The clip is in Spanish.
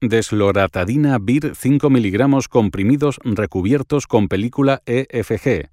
Desloratadina VIR 5 miligramos comprimidos recubiertos con película EFG.